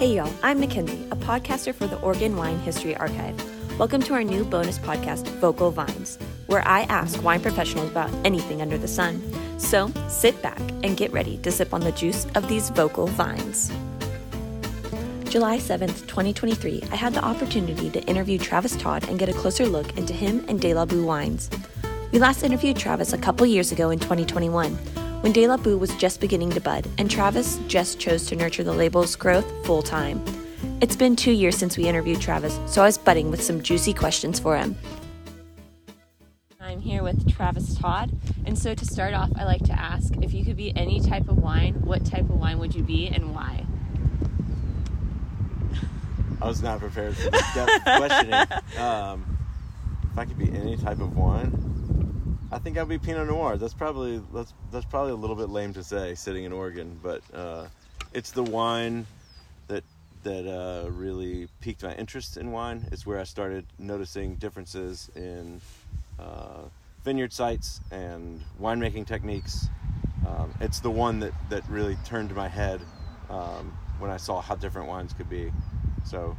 Hey y'all, I'm Mackenzie, a podcaster for the Oregon Wine History Archive. Welcome to our new bonus podcast, Vocal Vines, where I ask wine professionals about anything under the sun. So sit back and get ready to sip on the juice of these vocal vines. July 7th, 2023, I had the opportunity to interview Travis Todd and get a closer look into him and De La Boue wines. We last interviewed Travis a couple years ago in 2021 when De La Boue was just beginning to bud, and Travis just chose to nurture the label's growth full time. It's been two years since we interviewed Travis, so I was budding with some juicy questions for him. I'm here with Travis Todd, and so to start off, I like to ask if you could be any type of wine, what type of wine would you be and why? I was not prepared for this depth questioning. Um, if I could be any type of wine, I think I'd be Pinot Noir. That's probably that's that's probably a little bit lame to say sitting in Oregon, but uh, it's the wine that that uh, really piqued my interest in wine. It's where I started noticing differences in uh, vineyard sites and winemaking techniques. Um, it's the one that that really turned my head um, when I saw how different wines could be. So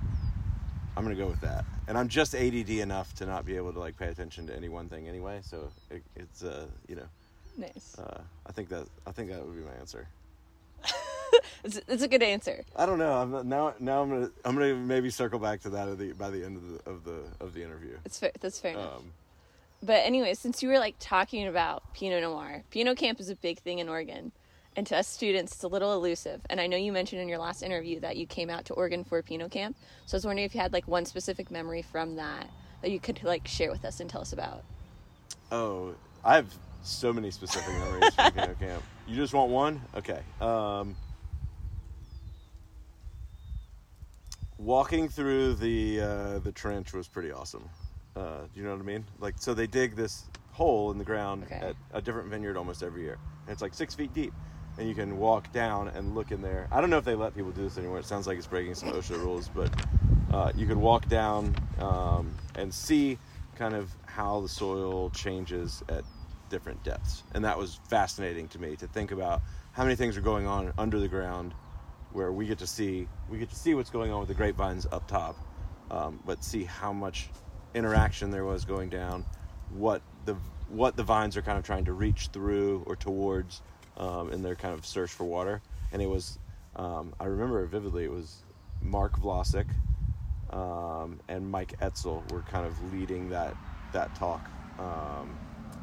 I'm gonna go with that. And I'm just ADD enough to not be able to like pay attention to any one thing anyway. So it, it's uh you know. Nice. Uh, I think that I think that would be my answer. it's, it's a good answer. I don't know. I'm now now I'm gonna I'm gonna maybe circle back to that at the by the end of the of the of the interview. It's fair. That's fair enough. Um, But anyway, since you were like talking about Pinot Noir, Pinot Camp is a big thing in Oregon. And to us students, it's a little elusive. And I know you mentioned in your last interview that you came out to Oregon for Pinot Camp. So I was wondering if you had like one specific memory from that that you could like share with us and tell us about. oh, I have so many specific memories from Pinot Camp. You just want one? Okay. Um, walking through the uh, the trench was pretty awesome. Uh, you know what I mean? Like, so they dig this hole in the ground Okay. at a different vineyard almost every year, and it's like six feet deep. And you can walk down and look in there. I don't know if they let people do this anymore. It sounds like it's breaking some OSHA rules, but uh, you could walk down um, and see kind of how the soil changes at different depths, and that was fascinating to me to think about how many things are going on under the ground, where we get to see we get to see what's going on with the grapevines up top, um, but see how much interaction there was going down, what the what the vines are kind of trying to reach through or towards um, in their kind of search for water, and it was um, I remember vividly. It was Mark Vlossak um, and Mike Etzel were kind of leading that that talk, um,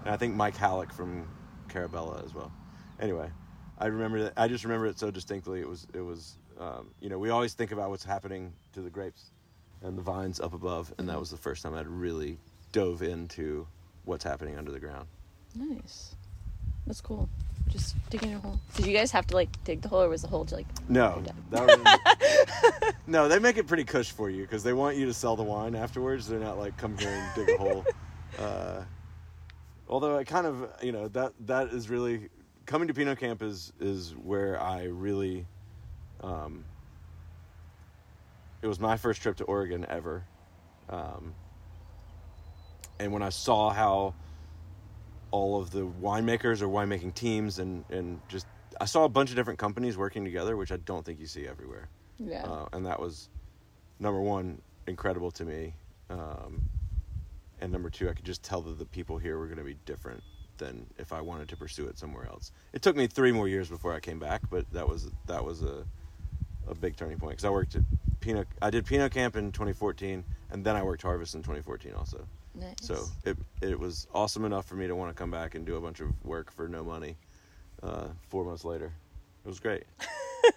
and I think Mike Hallock from Carabella as well. Anyway, I remember that. I just remember it so distinctly. It was it was um, you know we always think about what's happening to the grapes and the vines up above, and that was the first time I'd really dove into what's happening under the ground. Nice. That's cool. Just digging a hole. Did you guys have to like dig the hole or was the hole just like No, Yeah. that was, no, they make it pretty cush for you because they want you to sell the wine afterwards. They're not like come here and dig a hole. Uh, although I kind of, you know, that that is really coming to Pinot Camp is is where I really, um, it was my first trip to Oregon ever, um, and when I saw how all of the winemakers or winemaking teams and and just I saw a bunch of different companies working together, which I don't think you see everywhere. Yeah. Uh, and that was number one, incredible to me. Um, and number two, I could just tell that the people here were going to be different than if I wanted to pursue it somewhere else. It took me three more years before I came back, but that was that was a a big turning point because I worked at Pinot. I did Pinot Camp in 2014, and then I worked Harvest in 2014 also. Nice. So it it was awesome enough for me to want to come back and do a bunch of work for no money. Uh, four months later, it was great.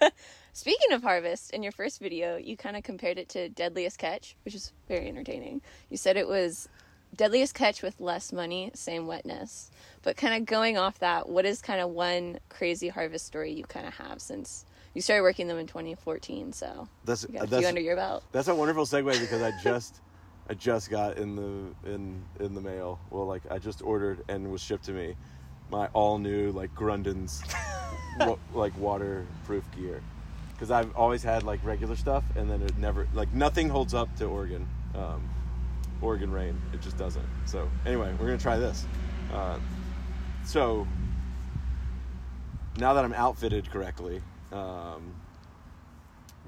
Speaking of harvest, in your first video, you kind of compared it to Deadliest Catch, which is very entertaining. You said it was Deadliest Catch with less money, same wetness. But kind of going off that, what is kind of one crazy harvest story you kind of have since you started working them in 2014? So That's you got a that's few under your belt. That's a wonderful segue because I just I just got in the in in the mail. Well, like I just ordered and was shipped to me my all new like Grundens wa- like waterproof gear because I've always had like regular stuff and then it never like nothing holds up to Oregon um, Oregon rain. It just doesn't. So anyway, we're gonna try this. Uh, so now that I'm outfitted correctly, um,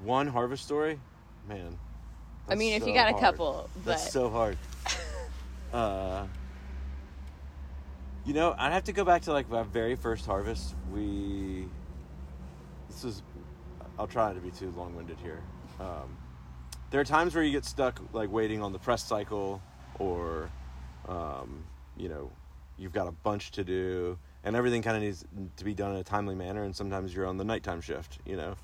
one harvest story, man. I mean, that's if you so got a couple, but That's so hard. uh, you know, I'd have to go back to like my very first harvest. We, this is, I'll try not to be too long-winded here. Um, there are times where you get stuck like waiting on the press cycle, or, um, you know, you've got a bunch to do, and everything kind of needs to be done in a timely manner. And sometimes you're on the nighttime shift, you know,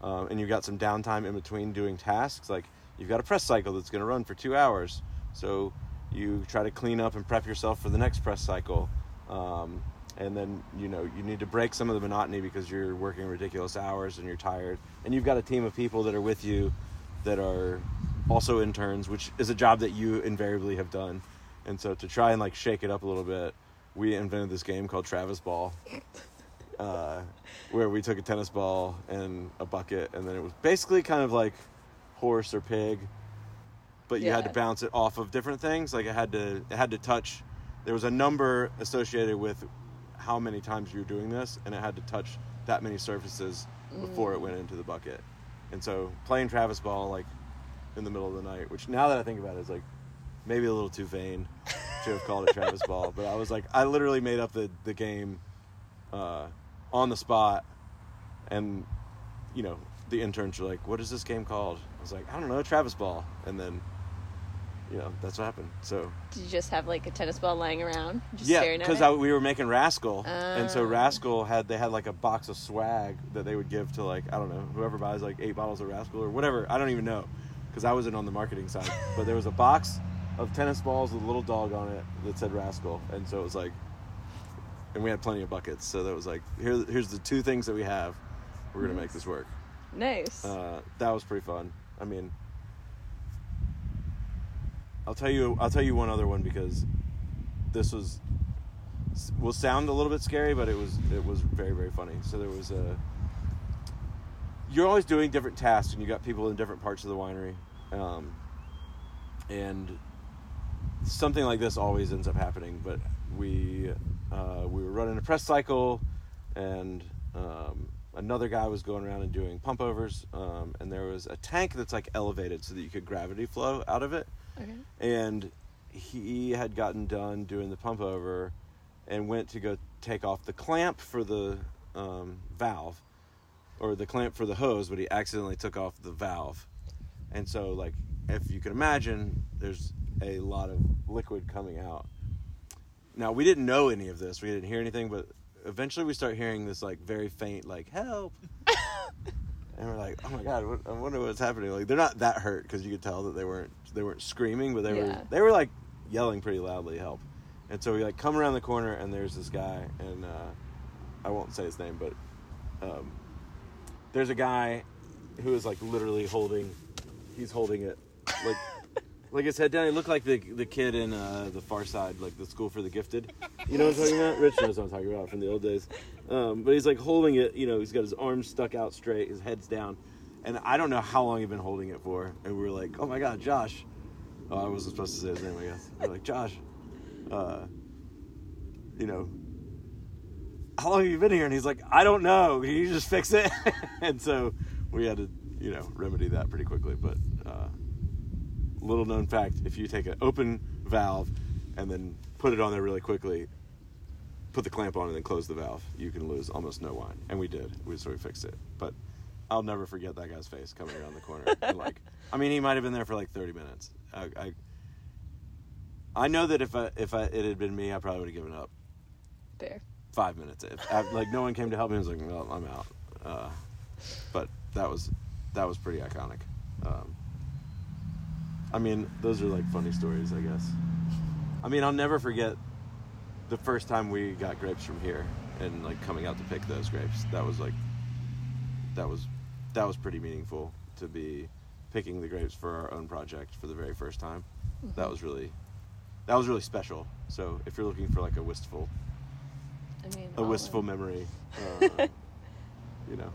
um, and you've got some downtime in between doing tasks. Like you've got a press cycle that's going to run for two hours, so you try to clean up and prep yourself for the next press cycle. Um, and then you know you need to break some of the monotony because you're working ridiculous hours and you're tired, and you've got a team of people that are with you that are also interns, which is a job that you invariably have done. And so to try and like shake it up a little bit, we invented this game called Travis Ball, uh, where we took a tennis ball and a bucket, and then it was basically kind of like horse or pig, but you had to bounce it off of different things. Like it had to it had to touch. There was a number associated with how many times you were doing this, and it had to touch that many surfaces before it went into the bucket. And so playing Travis Ball like in the middle of the night, which now that I think about it is like maybe a little too vain to have called it Travis Ball, but I was like I literally made up the the game uh, on the spot, and you know the interns were like, "What is this game called?" I was like, "I don't know, Travis Ball," and then you know that's what happened. So did you just have like a tennis ball lying around, just yeah, because we were making Rascal, and so Ah. Rascal had they had like a box of swag that they would give to like I don't know whoever buys like eight bottles of Rascal or whatever. I don't even know because I wasn't on the marketing side, but there was a box of tennis balls with a little dog on it that said Rascal, and so it was like, and we had plenty of buckets, so that was like here here's the two things that we have. We're gonna make this work. Nice. Uh, that was pretty fun. I mean, I'll tell you. I'll tell you one other one because this was will sound a little bit scary, but it was it was very very funny. So there was a. You're always doing different tasks, and you got people in different parts of the winery, um, and something like this always ends up happening. But we uh, we were running a press cycle, and um, another guy was going around and doing pump overs, um, and there was a tank that's like elevated so that you could gravity flow out of it. Okay. and he had gotten done doing the pump over and went to go take off the clamp for the um, valve or the clamp for the hose but he accidentally took off the valve. And so like if you can imagine there's a lot of liquid coming out. Now we didn't know any of this. We didn't hear anything but eventually we start hearing this like very faint like help and we're like, oh my god, what, I wonder what's happening. Like they're not that hurt because you could tell that they weren't they weren't screaming, but they were they were like yelling pretty loudly help. And so we like come around the corner and there's this guy and uh, I won't say his name, but um, there's a guy who is like literally holding he's holding it like like his head down. He looked like the the kid in uh, the Far Side, like the School for the Gifted. You know what I'm talking about? Rich knows what I'm talking about from the old days. Um, but he's like holding it. You know, he's got his arms stuck out straight, his head's down, and I don't know how long he'd been holding it for. And we were like, "Oh my God, Josh!" Oh, I wasn't supposed to say his name, I guess. We're like, "Josh, uh, you know." How long have you been here? And he's like, I don't know. Can you just fix it? and so we had to, you know, remedy that pretty quickly. But uh, little known fact if you take an open valve and then put it on there really quickly put the clamp on and then close the valve you can lose almost no wine. And we did. We so we fixed it. But i'll never forget that guy's face coming around the corner. Like i mean he might have been there for like 30 minutes. I i, I know that if I, if I, it had been me i probably would have given up Fair. five minutes. If, I, like no one came to help me i was like well i'm out. Uh, but that was that was pretty iconic. Um, I mean, those are like funny stories, I guess. I mean, I'll never forget the first time we got grapes from here and like coming out to pick those grapes. That was like that was that was pretty meaningful to be picking the grapes for our own project for the very first time. That was really that was really special. So, if you're looking for like a wistful I mean, a wistful of- memory, uh, you know.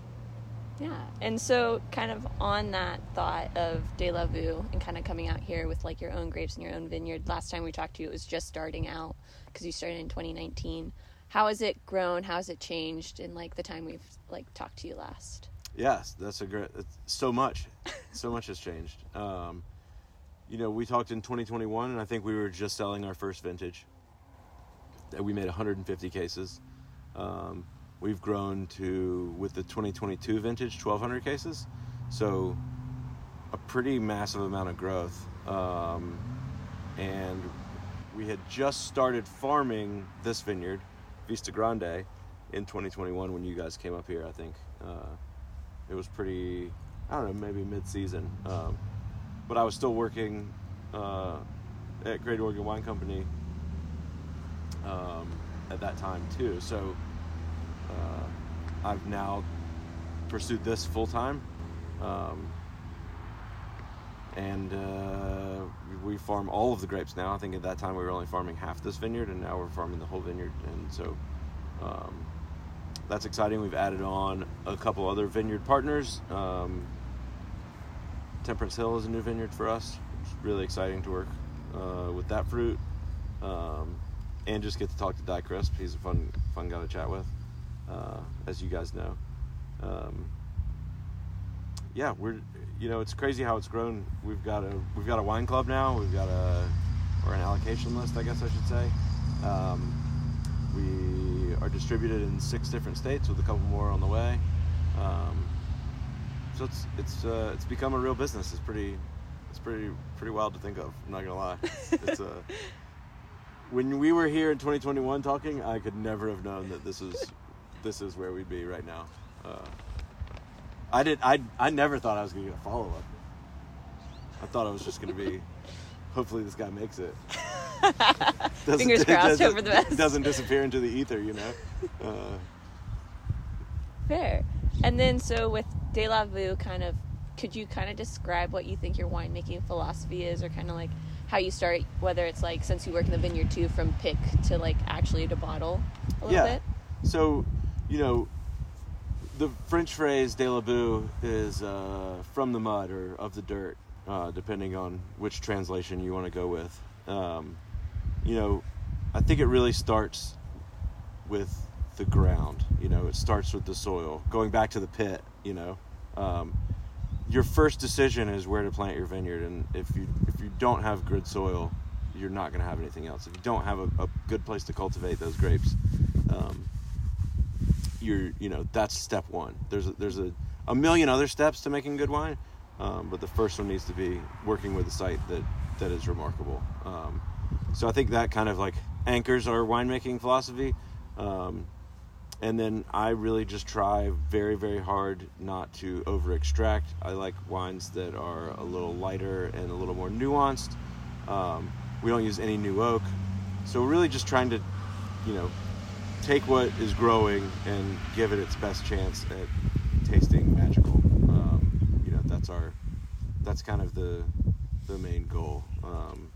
Yeah, and so kind of on that thought of De La Boue and kind of coming out here with like your own grapes and your own vineyard. Last time we talked to you, it was just starting out because you started in 2019. How has it grown? How has it changed in like the time we've like talked to you last? Yes, that's a great. It's so much, so much has changed. Um, you know, we talked in 2021, and I think we were just selling our first vintage. That we made 150 cases. Um, we've grown to with the 2022 vintage 1,200 cases, so a pretty massive amount of growth. Um, and we had just started farming this vineyard, Vista Grande, in 2021 when you guys came up here. I think uh, it was pretty, I don't know, maybe mid-season. Um, but I was still working uh, at Great Oregon Wine Company um, at that time too. So uh, I've now pursued this full time. Um, and uh, we farm all of the grapes now. I think at that time we were only farming half this vineyard, and now we're farming the whole vineyard. And so um, that's exciting. We've added on a couple other vineyard partners. Um, Temperance Hill is a new vineyard for us. It's really exciting to work uh, with that fruit, um, and just get to talk to Dai Crisp. He's a fun, fun guy to chat with, uh, as you guys know. Um, yeah, we're you know it's crazy how it's grown. We've got a we've got a wine club now. We've got a or an allocation list, I guess I should say. Um, we are distributed in six different states with a couple more on the way. Um, so it's it's uh, it's become a real business. It's pretty it's pretty pretty wild to think of. I'm not gonna lie. It's uh, when we were here in 2021 talking, I could never have known that this is this is where we'd be right now. Uh, I did. I I never thought I was gonna get a follow up. I thought I was just gonna be. Hopefully, this guy makes it. Fingers crossed, hope for the best. Doesn't disappear into the ether, you know. Uh, Fair. And then, so with De La Boue, kind of, could you kind of describe what you think your winemaking philosophy is, or kind of like how you start, whether it's like since you work in the vineyard too, from pick to like actually to bottle a little yeah. bit? So, you know, the French phrase "de la boue" is uh, from the mud or of the dirt, uh, depending on which translation you want to go with. Um, you know, I think it really starts with the ground. You know, it starts with the soil. Going back to the pit, you know, um, your first decision is where to plant your vineyard, and if you if you don't have good soil, you're not going to have anything else. If you don't have a, a good place to cultivate those grapes, um, you're you know that's step one. There's a, there's a, a million other steps to making good wine, um, but the first one needs to be working with a site that that is remarkable. Um, so I think that kind of like anchors our winemaking philosophy. Um, and then I really just try very, very hard not to over extract. I like wines that are a little lighter and a little more nuanced. Um, we don't use any new oak. So we're really just trying to, you know, take what is growing and give it its best chance at tasting magical. Um, you know, that's our, that's kind of the, the main goal. Um,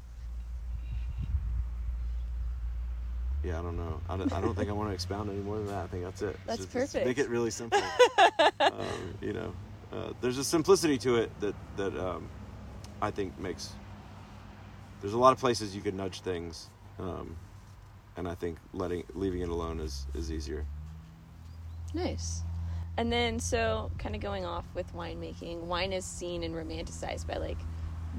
yeah, I don't know. I don't, I don't think I want to expound any more than that. I think that's it. That's just- just Make it really simple. um, you know, uh, there's a simplicity to it that that um, I think makes. There's a lot of places you could nudge things, um, and I think letting leaving it alone is is easier. Nice. And then, so kind of going off with winemaking, wine is seen and romanticized by like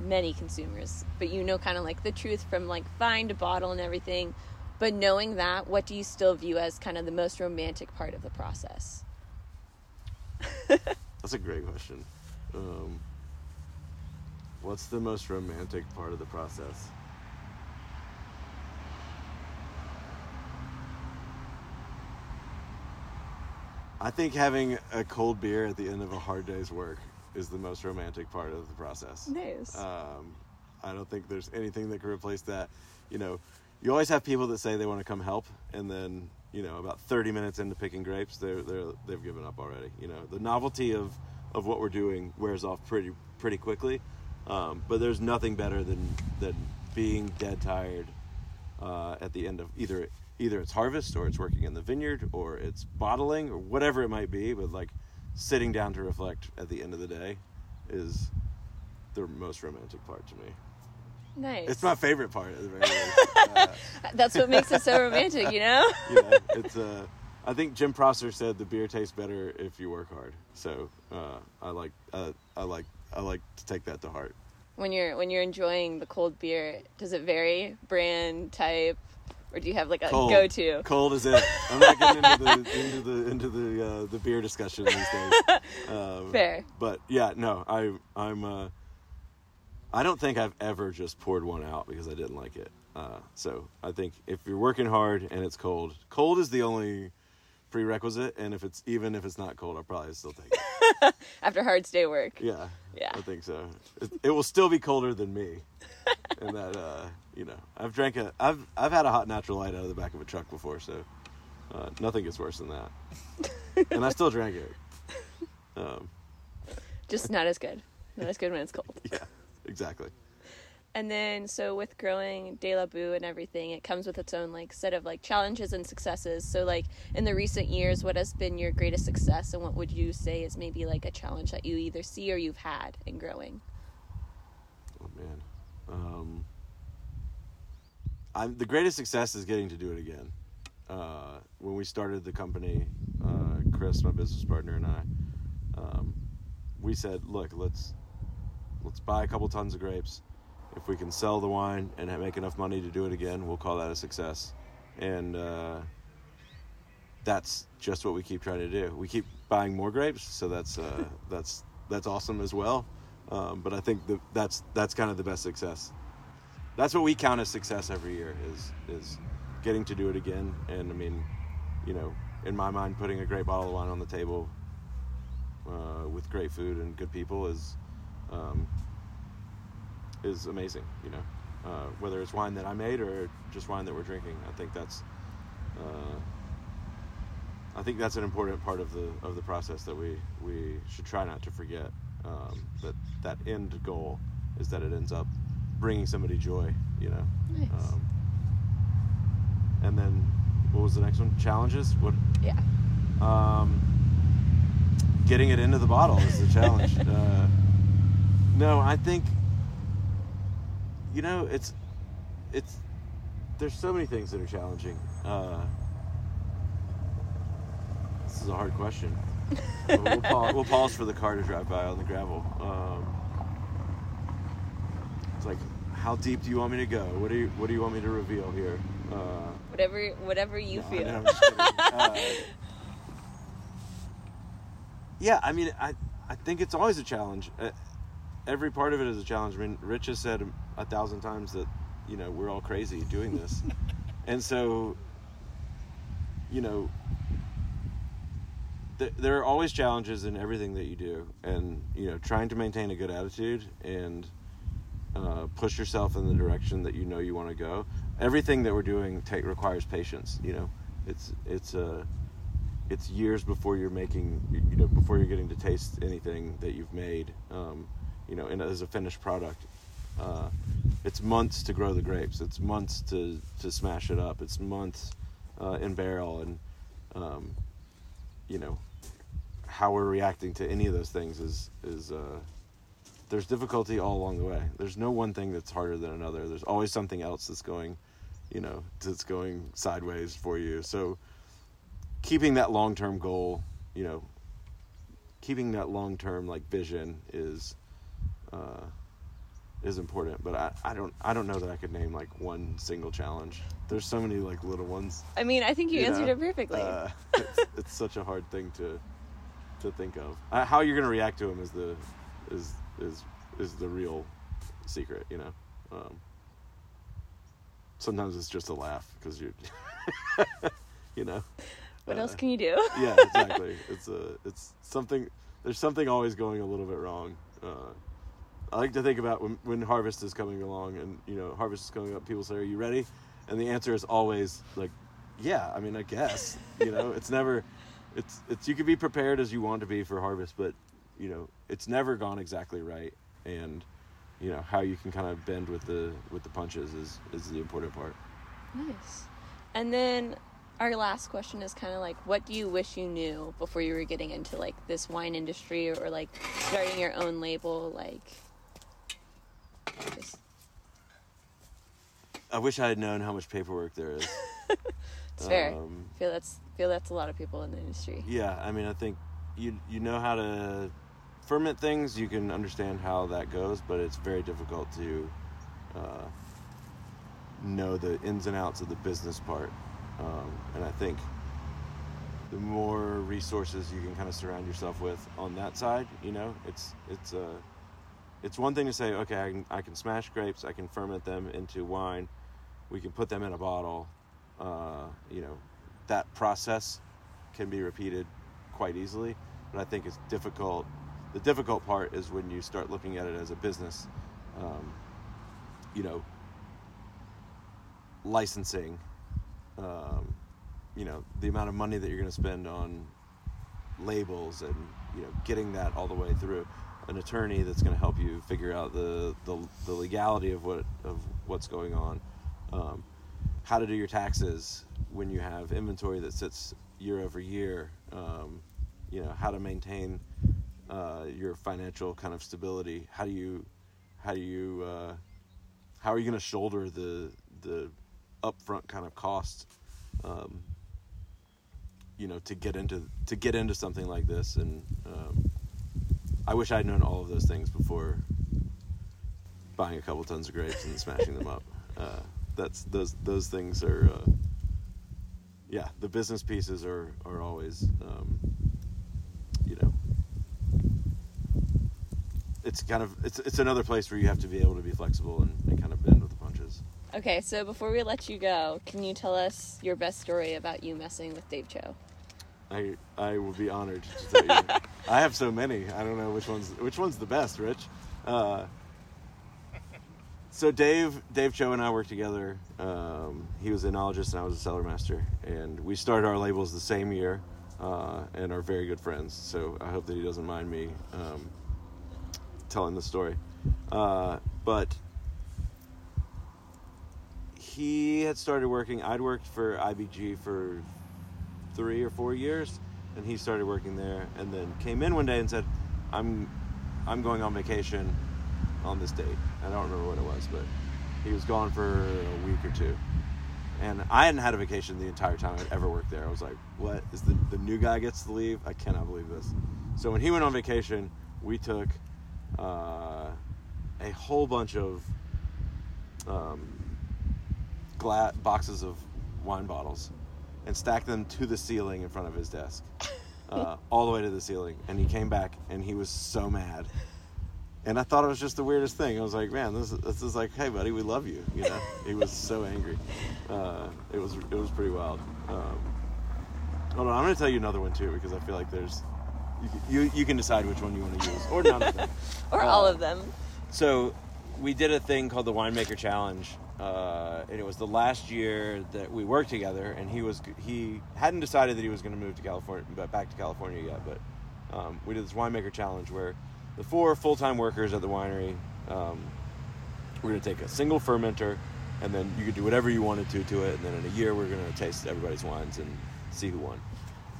many consumers, but you know, kind of like the truth from like vine to bottle and everything. But knowing that, what do you still view as kind of the most romantic part of the process? That's a great question. Um, what's the most romantic part of the process? I think having a cold beer at the end of a hard day's work is the most romantic part of the process. Nice. Um, I don't think there's anything that can replace that. You know, you always have people that say they want to come help, and then you know, about 30 minutes into picking grapes, they're they're they've given up already. You know, the novelty of of what we're doing wears off pretty pretty quickly. Um, but there's nothing better than than being dead tired uh, at the end of either either it's harvest or it's working in the vineyard or it's bottling or whatever it might be. But like sitting down to reflect at the end of the day is the most romantic part to me. nice. It's my favorite part at the very least. Uh, That's what makes it so romantic, you know? know, it's uh, I think Jim Prosser said the beer tastes better if you work hard. So uh, I like uh, I like I like to take that to heart. When you're when you're enjoying the cold beer, does it vary brand type, or do you have like a Cold. go-to? Cold is it. I'm not getting into the into the into the uh, the beer discussion these days. Um, Fair. But yeah, no, I I'm uh, I don't think I've ever just poured one out because I didn't like it. Uh, so I think if you're working hard and it's cold, cold is the only prerequisite. And if it's even if it's not cold, I'll probably still take it. After hard day work. Yeah, Yeah. I think so. It, it will still be colder than me. and that uh, you know, I've drank a I've I've had a hot natural light out of the back of a truck before, so uh, nothing gets worse than that. and I still drank it. Um, Just not as good. Not as good when it's cold. yeah, exactly. And then, so with growing De La Boue and everything, it comes with its own like set of like challenges and successes. So, like in the recent years, what has been your greatest success, and what would you say is maybe like a challenge that you either see or you've had in growing? Oh man, um, I'm the greatest success is getting to do it again. Uh, when we started the company, uh, Chris, my business partner, and I, um, we said, "Look, let's let's buy a couple tons of grapes. If we can sell the wine and make enough money to do it again, we'll call that a success." And uh, that's just what we keep trying to do. We keep buying more grapes, so that's uh, that's that's awesome as well. Um, but I think that that's that's kind of the best success. That's what we count as success every year is is getting to do it again. And I mean, you know, in my mind, putting a great bottle of wine on the table uh, with great food and good people is um, is amazing. You know, uh, whether it's wine that I made or just wine that we're drinking, I think that's. Uh, I think that's an important part of the of the process that we we should try not to forget. Um, that that end goal is that it ends up bringing somebody joy. You know. Nice. Um, and then what was the next one? Challenges. What? Yeah. Um, getting it into the bottle is the challenge. uh, no, I think you know it's it's there's so many things that are challenging. Uh, this is a hard question. we'll, pause, we'll pause for the car to drive by on the gravel. Um, it's like, how deep do you want me to go? What do you What do you want me to reveal here? Uh, Whatever, whatever you no, feel. know, I'm just kidding. Uh, yeah, I mean, I I think it's always a challenge. Uh, every part of it is a challenge. I mean, Rich has said a thousand times that you know we're all crazy doing this, and so you know th- there are always challenges in everything that you do, and you know trying to maintain a good attitude and uh, push yourself in the direction that you know you want to go. Everything that we're doing take requires patience. You know, it's it's uh, it's years before you're making you you know before you're getting to taste anything that you've made. Um, you know, and as a finished product, uh, it's months to grow the grapes. It's months to to smash it up. It's months uh, in barrel, and um, you know how we're reacting to any of those things is is uh, there's difficulty all along the way. There's no one thing that's harder than another. There's always something else that's going, you know, that's going sideways for you. So keeping that long-term goal, you know, keeping that long-term like vision is uh, is important. But I, I don't I don't know that I could name like one single challenge. There's so many like little ones. I mean, I think you, you answered know? it perfectly. Uh, it's, it's such a hard thing to to think of. Uh, how you're going to react to them is the is is is the real secret, you know. Um, sometimes it's just a laugh because you're, you know. what uh, else can you do? yeah, exactly. It's a it's something. There's something always going a little bit wrong. I like to think about when, when harvest is coming along, and you know, harvest is coming up. People say, "Are you ready?" And the answer is always like, "Yeah." I mean, I guess. You know, it's never. It's it's you can be prepared as you want to be for harvest, but you know, it's never gone exactly right, and you know how you can kind of bend with the with the punches is is the important part. Nice. And then our last question is kind of like, what do you wish you knew before you were getting into like this wine industry or, like starting your own label? Like, just I wish I had known how much paperwork there is. it's fair. Um, I feel that's feel that's a lot of people in the industry. Yeah, I mean, I think you you know how to ferment things. You can understand how that goes, but it's very difficult to uh, know the ins and outs of the business part. Um, and I think the more resources you can kind of surround yourself with on that side, you know, it's it's a uh, it's one thing to say, okay, I can, I can smash grapes, I can ferment them into wine, we can put them in a bottle. Uh, you know, that process can be repeated quite easily, but I think it's difficult. The difficult part is when you start looking at it as a business. Um, you know, licensing. Um, you know, the amount of money that you're going to spend on labels and you know getting that all the way through an attorney that's going to help you figure out the, the, the legality of what of what's going on. Um, how to do your taxes when you have inventory that sits year over year um, you know how to maintain uh, your financial kind of stability. How do you how do you uh, how are you going to shoulder the the upfront kind of cost um, you know to get into to get into something like this? And um, I wish I'd known all of those things before buying a couple tons of grapes and smashing them up. Uh, that's those those things are uh, yeah the business pieces are are always um, you know it's kind of it's it's another place where you have to be able to be flexible and, and kind of bend with the punches. Okay, so before we let you go, can you tell us your best story about you messing with Dave Cho? I I will be honored to tell you. I have so many. I don't know which one's which one's the best, Rich. Uh, so Dave Dave Cho and I worked together. Um, he was an enologist and I was a cellar master, and we started our labels the same year, uh, and are very good friends. So I hope that he doesn't mind me um, telling the story. Uh, but he had started working. I'd worked for IBG for three or four years, and he started working there, and then came in one day and said, "I'm, I'm going on vacation on this date." I don't remember what it was, but he was gone for a week or two, and I hadn't had a vacation the entire time I'd ever worked there. I was like, "What is the the new guy gets to leave? I cannot believe this." So when he went on vacation, we took uh, a whole bunch of um, glass boxes of wine bottles and stacked them to the ceiling in front of his desk, uh, all the way to the ceiling. And he came back and he was so mad. And I thought it was just the weirdest thing. I was like, man, this, this is like, hey, buddy, we love you. You know, he was so angry. Uh, it was it was pretty wild. Um, hold on, I'm going to tell you another one too because I feel like there's you, you, you can decide which one you want to use or none of them or uh, all of them. So we did a thing called the Winemaker Challenge uh, and it was the last year that we worked together. And he was he hadn't decided that he was going to move to California, but back to California yet. But um, we did this winemaker challenge where the four full time workers at the winery um, we're going to take a single fermenter, and then you could do whatever you wanted to to it. And then in a year, we're going to taste everybody's wines and see who won,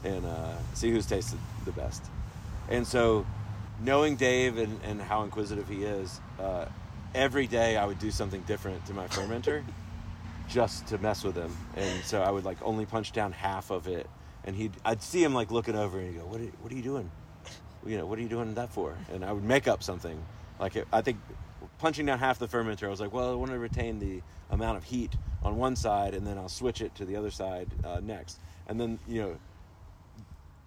and uh, see who's tasted the best. And so, knowing Dave and, and how inquisitive he is. Uh, every day I would do something different to my fermenter just to mess with him. And so I would like only punch down half of it. And he'd, I'd see him like looking over and he'd go, what are, what are you doing? You know, what are you doing that for? And I would make up something. Like, it, I think punching down half the fermenter, I was like, well, I want to retain the amount of heat on one side and then I'll switch it to the other side uh, next. And then, you know,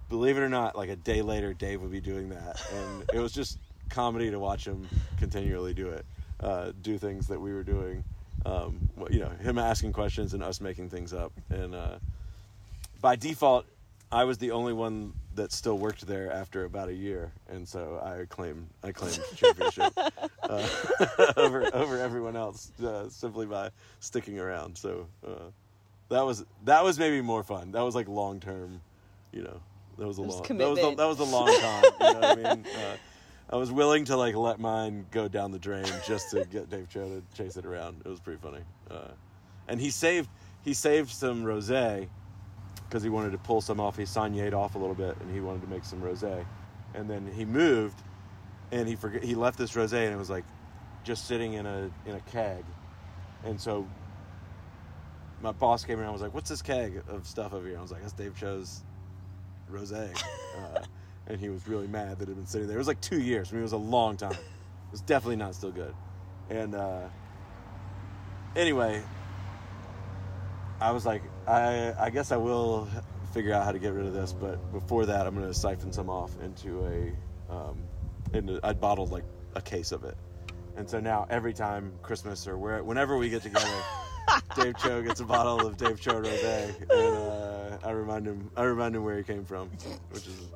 believe it or not, like a day later, Dave would be doing that. And it was just comedy to watch him continually do it uh, do things that we were doing. Um, you know, him asking questions and us making things up. And uh, by default, I was the only one that still worked there after about a year, and so I claim I claimed championship uh, over over everyone else uh, simply by sticking around. So uh, that was that was maybe more fun. That was like long term, you know. That was a long. That was the, that was a long time. You know what I mean? I was willing to like let mine go down the drain just to get Dave Cho to chase it around. It was pretty funny. Uh, and he saved he saved some rosé because he wanted to pull some off. He saignéed off a little bit, and he wanted to make some rosé. And then he moved, and he forget he left this rosé, and it was like just sitting in a in a keg. And so my boss came around and was like, "What's this keg of stuff over here?" I was like, "That's Dave Cho's rosé," uh, and he was really mad that it had been sitting there. It was like two years. I mean, it was a long time. It was definitely not still good. And uh, anyway, I was like, I I guess I will figure out how to get rid of this, but before that, I'm going to siphon some off into a um, into I bottled like a case of it, and so now every time Christmas or where whenever we get together. Dave Cho gets a bottle of Dave Cho rosé, and uh, I remind him. I remind him where he came from, which is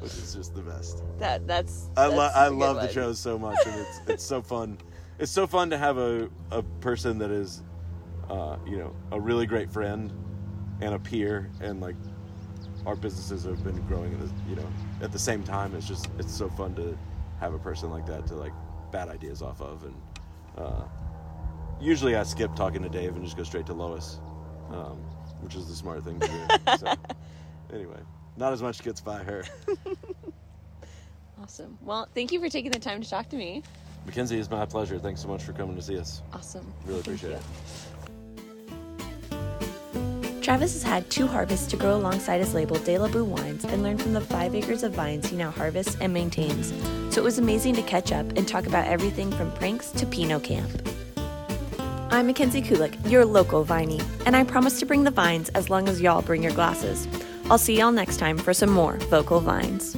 which is just the best. That that's. I, lo- that's I love the one. shows so much, and it's it's so fun. It's so fun to have a, a person that is, uh, you know, a really great friend and a peer, and like our businesses have been growing, at the, you know, at the same time. It's just it's so fun to have a person like that to like bat ideas off of, and uh, usually I skip talking to Dave and just go straight to Lois, um, which is the smart thing to do. so, anyway, not as much gets by her. Awesome. Well, thank you for taking the time to talk to me. Mackenzie, it's my pleasure. Thanks so much for coming to see us. Awesome. Really Thank appreciate you. it. Travis has had two harvests to grow alongside his label De La Boue Wines and learn from the five acres of vines he now harvests and maintains. So it was amazing to catch up and talk about everything from pranks to Pinot Camp. I'm Mackenzie Kulik, your local viney, and I promise to bring the vines as long as y'all bring your glasses. I'll see y'all next time for some more Vocal Vines.